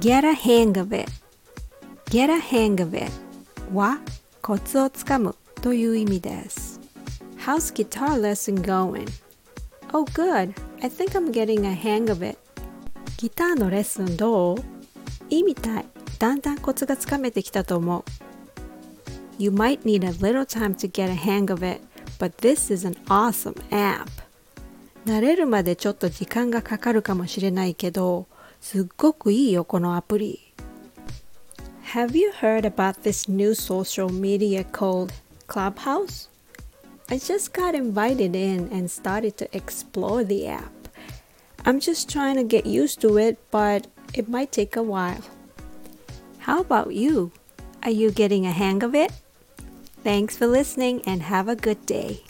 get a hang of it get a hang of it はコツをつかむという意味です How's guitar lesson going? Oh good, I think I'm getting a hang of it ギターのレッスンどういいみたいだんだんコツがつかめてきたと思う You might need a little time to get a hang of it, but this is an awesome app. 慣れるまでちょっと時間がかかるかもしれないけど、すっごくいいよこのアプリ。Have you heard about this new social media called Clubhouse? I just got invited in and started to explore the app. I'm just trying to get used to it, but it might take a while. How about you? Are you getting a hang of it? Thanks for listening and have a good day.